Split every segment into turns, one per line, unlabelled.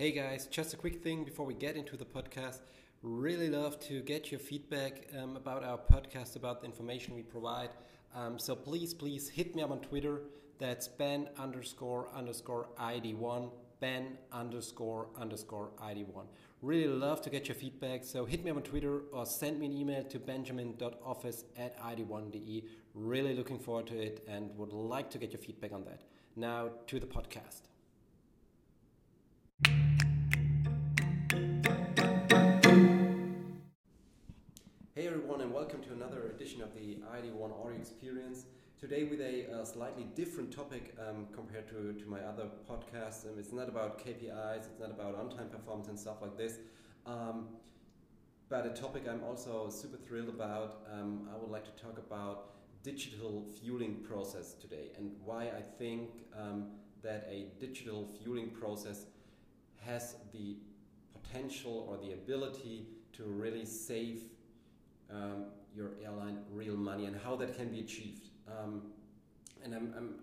Hey guys, just a quick thing before we get into the podcast. Really love to get your feedback um, about our podcast, about the information we provide. Um, so please, please hit me up on Twitter. That's Ben underscore underscore ID1, Ben underscore underscore ID1. Really love to get your feedback. So hit me up on Twitter or send me an email to benjamin.office at ID1.de. Really looking forward to it and would like to get your feedback on that. Now to the podcast. Hey everyone, and welcome to another edition of the ID1 Audio Experience. Today, with a slightly different topic um, compared to, to my other podcasts. Um, it's not about KPIs, it's not about on time performance and stuff like this. Um, but a topic I'm also super thrilled about. Um, I would like to talk about digital fueling process today and why I think um, that a digital fueling process has the potential or the ability to really save um, your airline real money and how that can be achieved. Um, and I'm, I'm,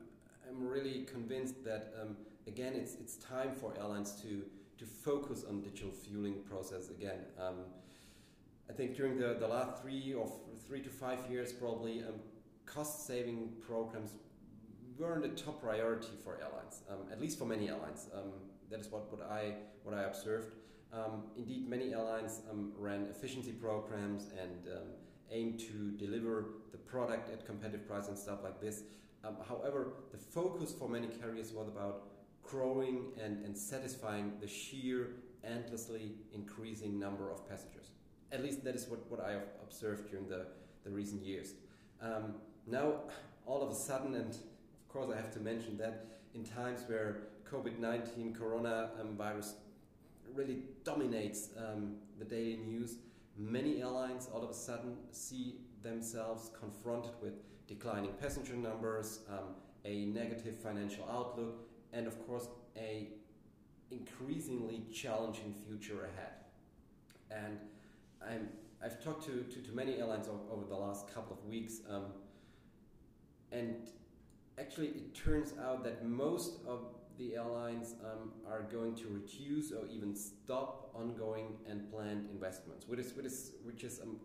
I'm really convinced that um, again it's, it's time for airlines to, to focus on digital fueling process again. Um, I think during the, the last three or three to five years probably um, cost saving programs weren't a top priority for airlines, um, at least for many airlines. that is what, what I what I observed. Um, indeed, many airlines um, ran efficiency programs and um, aimed to deliver the product at competitive price and stuff like this. Um, however, the focus for many carriers was about growing and, and satisfying the sheer, endlessly increasing number of passengers. At least that is what, what I have observed during the, the recent years. Um, now, all of a sudden, and of course I have to mention that in times where COVID-19 corona um, virus really dominates um, the daily news. Many airlines all of a sudden see themselves confronted with declining passenger numbers, um, a negative financial outlook, and of course a increasingly challenging future ahead. And I'm, I've talked to, to, to many airlines over, the last couple of weeks, um, and actually it turns out that most of the airlines um, are going to reduce or even stop ongoing and planned investments, which is which is, which is um,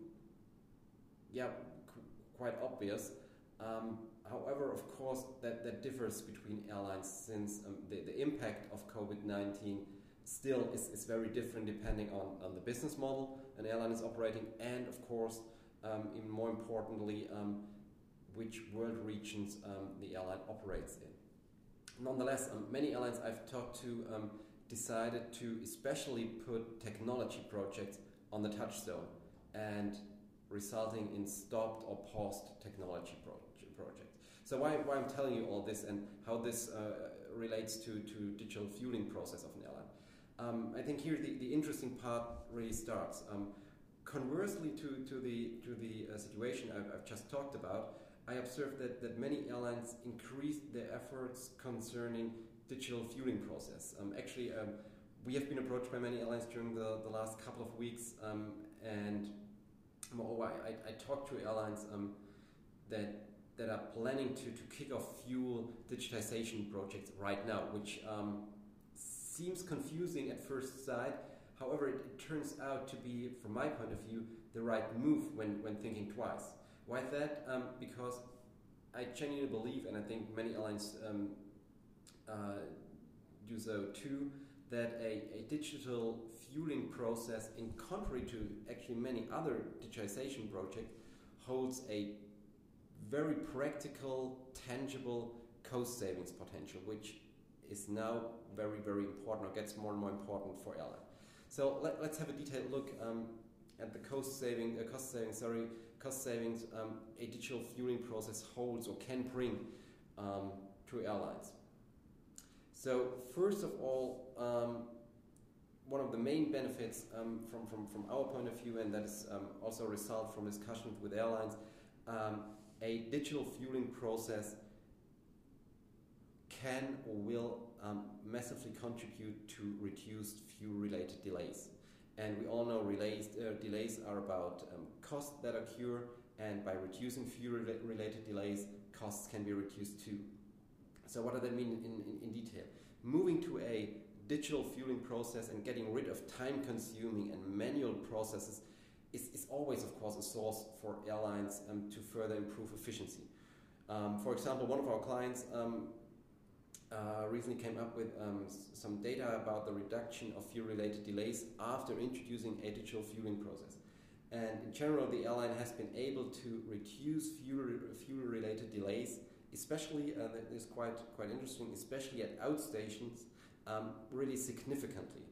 yeah quite obvious. Um, however, of course, that, that differs between airlines since um, the, the impact of COVID 19 still is, is very different depending on, on the business model an airline is operating, and of course, um, even more importantly, um, which world regions the airline operates in. Nonetheless, um, many airlines I've talked to um, decided to especially put technology projects on the touchstone and resulting in stopped or paused technology pro projects. So why, why I'm telling you all this and how this uh, relates to, to digital fueling process of an airline. Um, I think here the, the interesting part really starts. Um, conversely to, to the, to the uh, situation I've, I've just talked about, I observed that, that many airlines increased their efforts concerning digital fueling process. Um, actually, um, we have been approached by many airlines during the, the last couple of weeks, um, and moreover, I, I, talked to airlines um, that that are planning to, to kick off fuel digitization projects right now, which um, seems confusing at first sight. However, it, it turns out to be, from my point of view, the right move when, when thinking twice. Why that? Um, because I genuinely believe, and I think many airlines um, uh, do so too, that a, a, digital fueling process, in contrary to actually many other digitization projects, holds a very practical, tangible cost savings potential, which is now very, very important or gets more and more important for airline. So let, us have a detailed look um, at the cost saving, uh, cost saving, sorry, cost savings um, a digital fueling process holds or can bring um, to airlines. So first of all, um, one of the main benefits um, from, from, from our point of view, and that is um, also a result from discussions with airlines, um, a digital fueling process can or will massively contribute to reduced fuel-related delays. And we all know relays, uh, delays are about um, costs that occur, and by reducing fuel-related delays, costs can be reduced too. So what does that mean in, in, in, detail? Moving to a digital fueling process and getting rid of time consuming and manual processes is, is always, of course, a source for airlines um, to further improve efficiency. Um, for example, one of our clients um, uh, recently came up with um, some data about the reduction of fuel related delays after introducing a digital fueling process. And in general, the airline has been able to reduce fuel, fuel related delays, especially, uh, that is quite, quite interesting, especially at outstations, um, really significantly.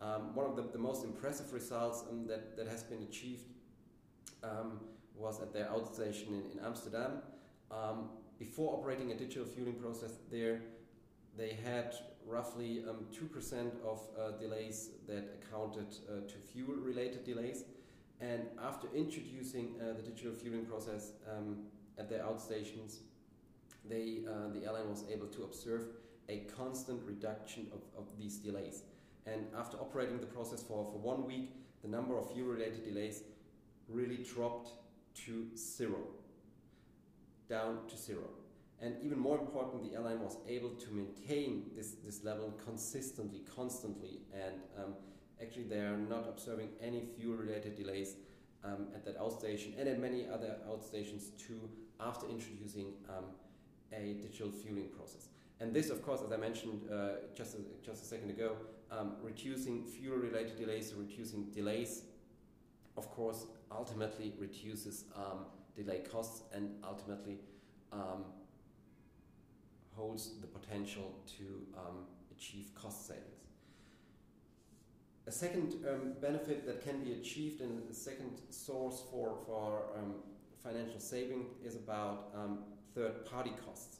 Um, one of the, the, most impressive results um, that, that has been achieved um, was at their outstation in, in Amsterdam. Um, before operating a digital fueling process there, they had roughly 2% um, of uh, delays that accounted uh, to fuel related delays. And after introducing uh, the digital fueling process um, at their outstations, they, the airline was able to observe a constant reduction of, of these delays. And after operating the process for, for one week, the number of fuel related delays really dropped to zero, down to zero. And even more important, the airline was able to maintain this, this level consistently, constantly, and um, actually they are not observing any fuel-related delays um, at that outstation and at many other outstations too after introducing um, a digital fueling process. And this, of course, as I mentioned uh, just, a, just a second ago, um, reducing fuel-related delays, reducing delays, of course, ultimately reduces um, delay costs and ultimately um, holds the potential to um, achieve cost savings. A second um, benefit that can be achieved and a second source for, for um, financial saving is about um, third party costs.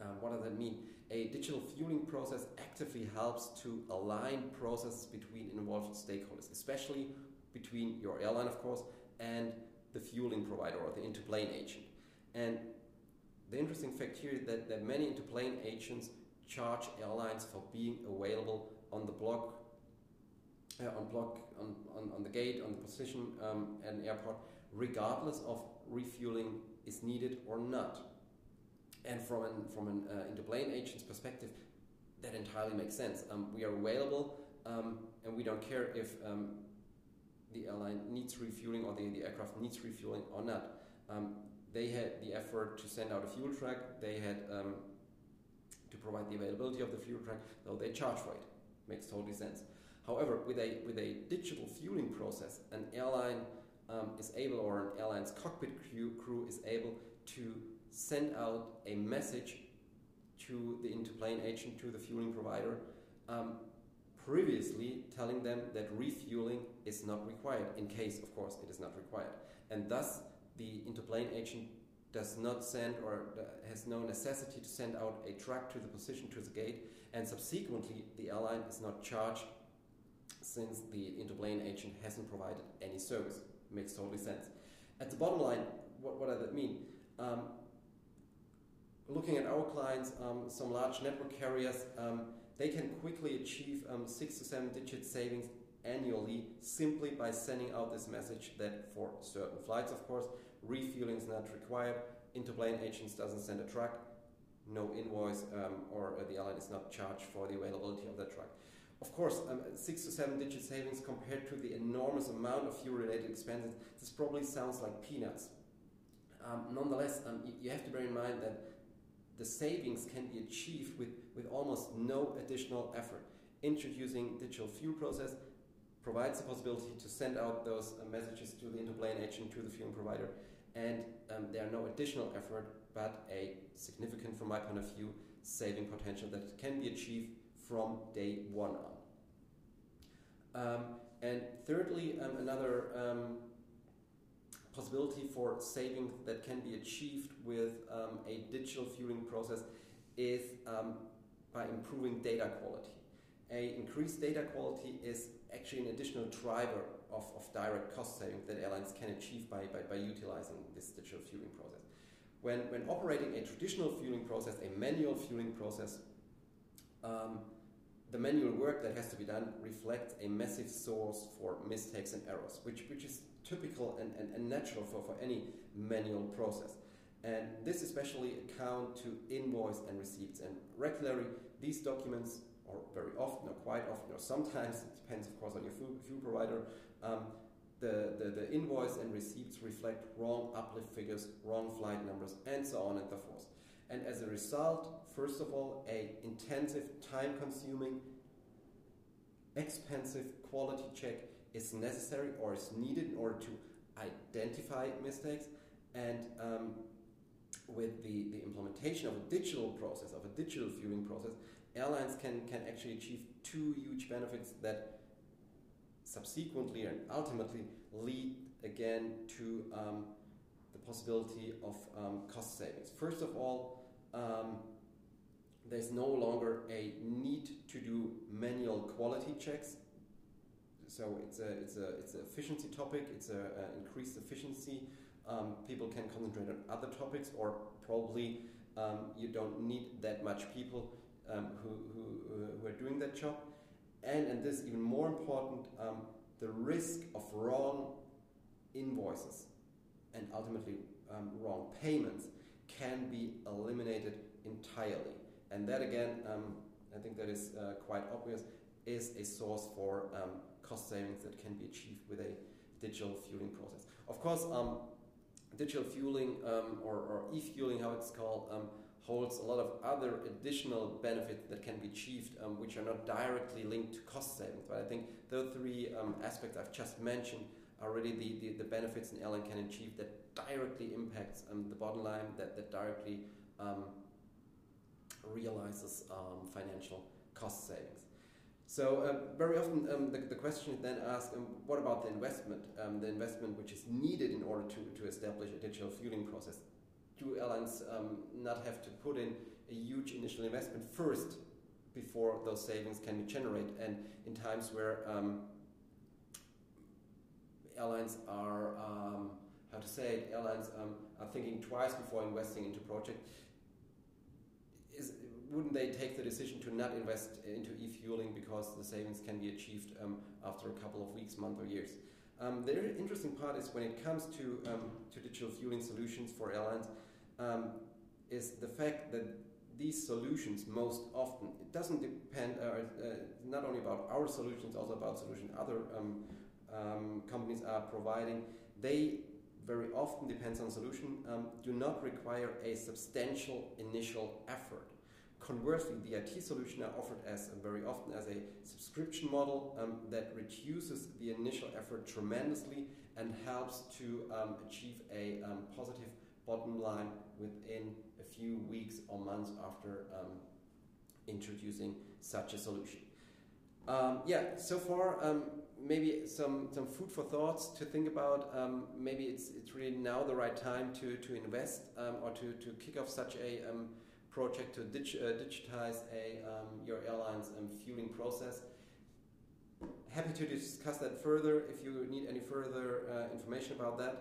Um, what does that mean? A digital fueling process actively helps to align processes between involved stakeholders, especially between your airline, of course, and the fueling provider or the into-plane agent. And the interesting fact here is that, that many into-plane agents charge airlines for being available on the block, uh, on block, on, on, on the gate, on the position um, at an airport, regardless of refueling is needed or not. And from an, from an uh, into-plane agent's perspective, that entirely makes sense. Um, we are available um, and we don't care if um, the airline needs refueling or the, the aircraft needs refueling or not. They had the effort to send out a fuel truck. They had um, to provide the availability of the fuel truck, though they charge for it. Makes totally sense. However, with a with a digital fueling process, an airline um, is able, or an airline's cockpit crew, crew is able to send out a message to the into-plane agent, to the fueling provider, um, previously telling them that refueling is not required, in case, of course, it is not required. And thus, the into-plane agent does not send or has no necessity to send out a truck to the position to the gate, and subsequently the airline is not charged since the into-plane agent hasn't provided any service. Makes totally sense. At the bottom line, what, what does that mean? Um, looking at our clients, um, some large network carriers, um, they can quickly achieve um, six to seven digit savings annually simply by sending out this message that for certain flights, of course, refueling is not required. Into-plane agents doesn't send a truck, no invoice, um, or uh, the airline is not charged for the availability of that truck. Of course, um, six to seven digit savings compared to the enormous amount of fuel related expenses, this probably sounds like peanuts. Um, nonetheless, um, you have to bear in mind that the savings can be achieved with, with almost no additional effort. Introducing digital fuel process provides the possibility to send out those uh, messages to the into-plane agent, to the fueling provider, and um, there are no additional effort but a significant, from my point of view, saving potential that can be achieved from day one on. Um, and thirdly, um, another um, possibility for saving that can be achieved with um, a digital fueling process is um, by improving data quality. A increased data quality is actually an additional driver of, of direct cost saving that airlines can achieve by, by, by utilizing this digital fueling process. When, when operating a traditional fueling process, a manual fueling process, um, the manual work that has to be done reflects a massive source for mistakes and errors, which, which is typical and, and, and natural for, for any manual process. And this especially account to invoice and receipts. And regularly, these documents or very often, or quite often, or sometimes, it depends of course on your fuel, provider, um, the, the, the invoice and receipts reflect wrong uplift figures, wrong flight numbers, and so on and so forth. And as a result, first of all, a intensive, time-consuming, expensive quality check is necessary or is needed in order to identify mistakes. And um, with the, the implementation of a digital process, of a digital fueling process, airlines can, can actually achieve two huge benefits that subsequently and ultimately lead again to um, the possibility of um, cost savings. First of all, um, there's no longer a need to do manual quality checks. So it's a it's a it's an efficiency topic. It's a, increased efficiency. Um, people can concentrate on other topics, or probably um, you don't need that much people um, who, who, who are doing that job. And and this is even more important. Um, the risk of wrong invoices and ultimately um, wrong payments can be eliminated entirely. And that again, um, I think that is uh, quite obvious, is a source for um, cost savings that can be achieved with a digital fueling process. Of course, um, digital fueling um, or, or e-fueling, how it's called, um, holds a lot of other additional benefits that can be achieved, um, which are not directly linked to cost savings. But I think those three aspects I've just mentioned are really the, the, the, benefits an airline can achieve that directly impacts the bottom line, that, that directly realizes um, financial cost savings. So uh, very often um, the, the, question is then asked, um, what about the investment? Um, the investment which is needed in order to, to establish a digital fueling process. Do airlines um, not have to put in a huge initial investment first before those savings can be generated? And in times where um, airlines are, how to say it, airlines are thinking twice before investing into projects, wouldn't they take the decision to not invest into e-fueling because the savings can be achieved um, after a couple of weeks, months, or years? Um, the interesting part is when it comes to, um, to digital fueling solutions for airlines, um, is the fact that these solutions most often, it doesn't depend, uh, uh, not only about our solutions, also about solutions other um, um, companies are providing, they very often depends on solution, do not require a substantial initial effort. Conversely, the IT solution are offered as very often as a subscription model um, that reduces the initial effort tremendously and helps to um, achieve a um, positive bottom line within a few weeks or months after um, introducing such a solution. Um, yeah, so far um, maybe some, some food for thoughts to think about. maybe it's, it's really now the right time to, to invest or to, to kick off such a project to dig uh, digitize a, um, your airline's um, fueling process. Happy to discuss that further if you need any further uh, information about that.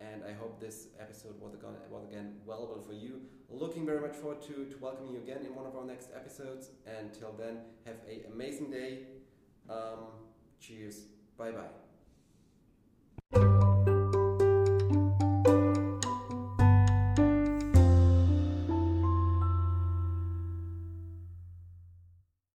And I hope this episode was again, was again valuable for you. Looking very much forward to, to welcoming you again in one of our next episodes. And until then, have an amazing day. Um, cheers. Bye bye.